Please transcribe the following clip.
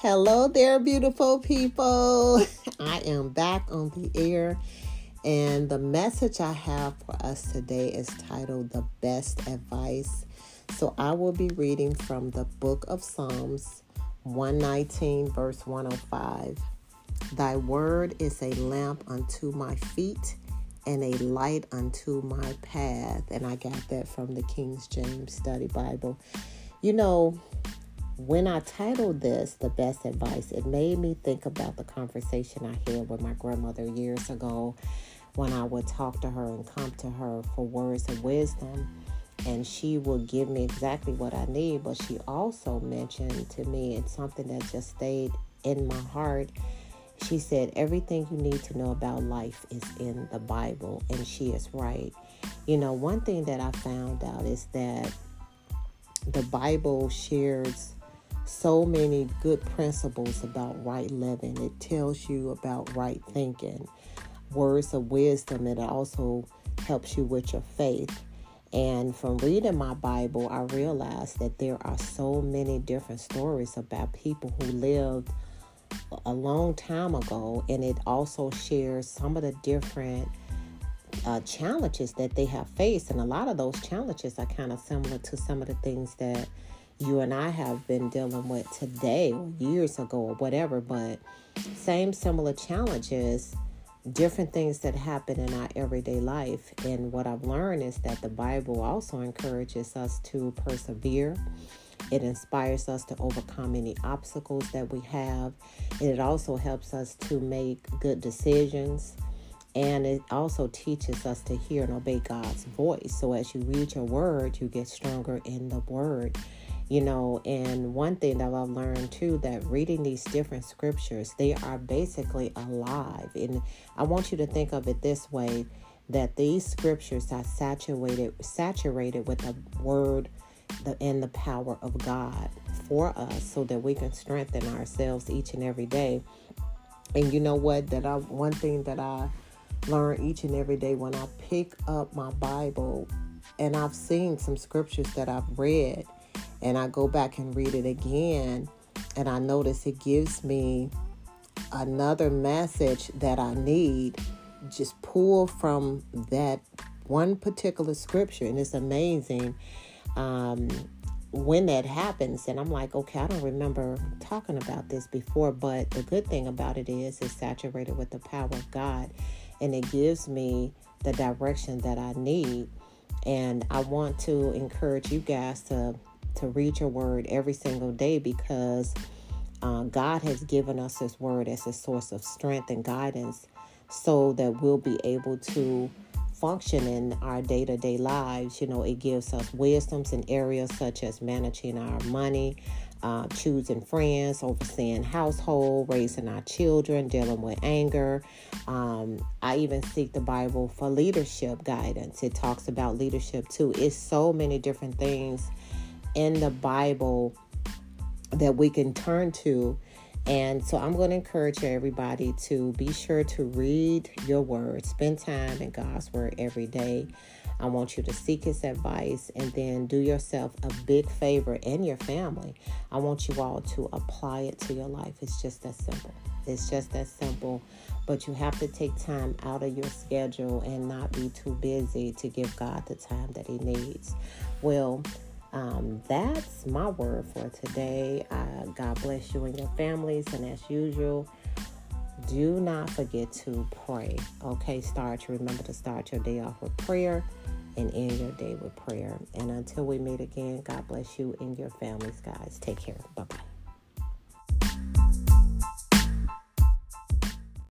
Hello there, beautiful people. I am back on the air, and the message I have for us today is titled The Best Advice. So I will be reading from the book of Psalms 119, verse 105. Thy word is a lamp unto my feet and a light unto my path. And I got that from the King James Study Bible. You know, when I titled this The Best Advice, it made me think about the conversation I had with my grandmother years ago when I would talk to her and come to her for words of wisdom. And she would give me exactly what I need, but she also mentioned to me, and something that just stayed in my heart. She said, Everything you need to know about life is in the Bible, and she is right. You know, one thing that I found out is that the Bible shares so many good principles about right living. It tells you about right thinking, words of wisdom. And it also helps you with your faith. And from reading my Bible, I realized that there are so many different stories about people who lived a long time ago, and it also shares some of the different uh, challenges that they have faced. And a lot of those challenges are kind of similar to some of the things that you and I have been dealing with today or years ago or whatever, but same similar challenges, different things that happen in our everyday life. And what I've learned is that the Bible also encourages us to persevere. It inspires us to overcome any obstacles that we have. And it also helps us to make good decisions. And it also teaches us to hear and obey God's voice. So as you read your word, you get stronger in the word you know and one thing that i've learned too that reading these different scriptures they are basically alive. And i want you to think of it this way that these scriptures are saturated saturated with the word the, and the power of god for us so that we can strengthen ourselves each and every day. And you know what? That i one thing that i learn each and every day when i pick up my bible and i've seen some scriptures that i've read and I go back and read it again, and I notice it gives me another message that I need, just pull from that one particular scripture. And it's amazing um, when that happens. And I'm like, okay, I don't remember talking about this before, but the good thing about it is it's saturated with the power of God, and it gives me the direction that I need. And I want to encourage you guys to to read your word every single day because uh, God has given us His word as a source of strength and guidance so that we'll be able to function in our day to day lives. You know, it gives us wisdoms in areas such as managing our money, uh, choosing friends, overseeing household, raising our children, dealing with anger. Um, I even seek the Bible for leadership guidance. It talks about leadership too. It's so many different things in the Bible that we can turn to. And so I'm going to encourage everybody to be sure to read your word, spend time in God's word every day. I want you to seek his advice and then do yourself a big favor and your family. I want you all to apply it to your life. It's just that simple. It's just that simple. But you have to take time out of your schedule and not be too busy to give God the time that he needs. Well, um, that's my word for today. Uh, God bless you and your families. And as usual, do not forget to pray. Okay, start. Remember to start your day off with prayer and end your day with prayer. And until we meet again, God bless you and your families, guys. Take care. Bye bye.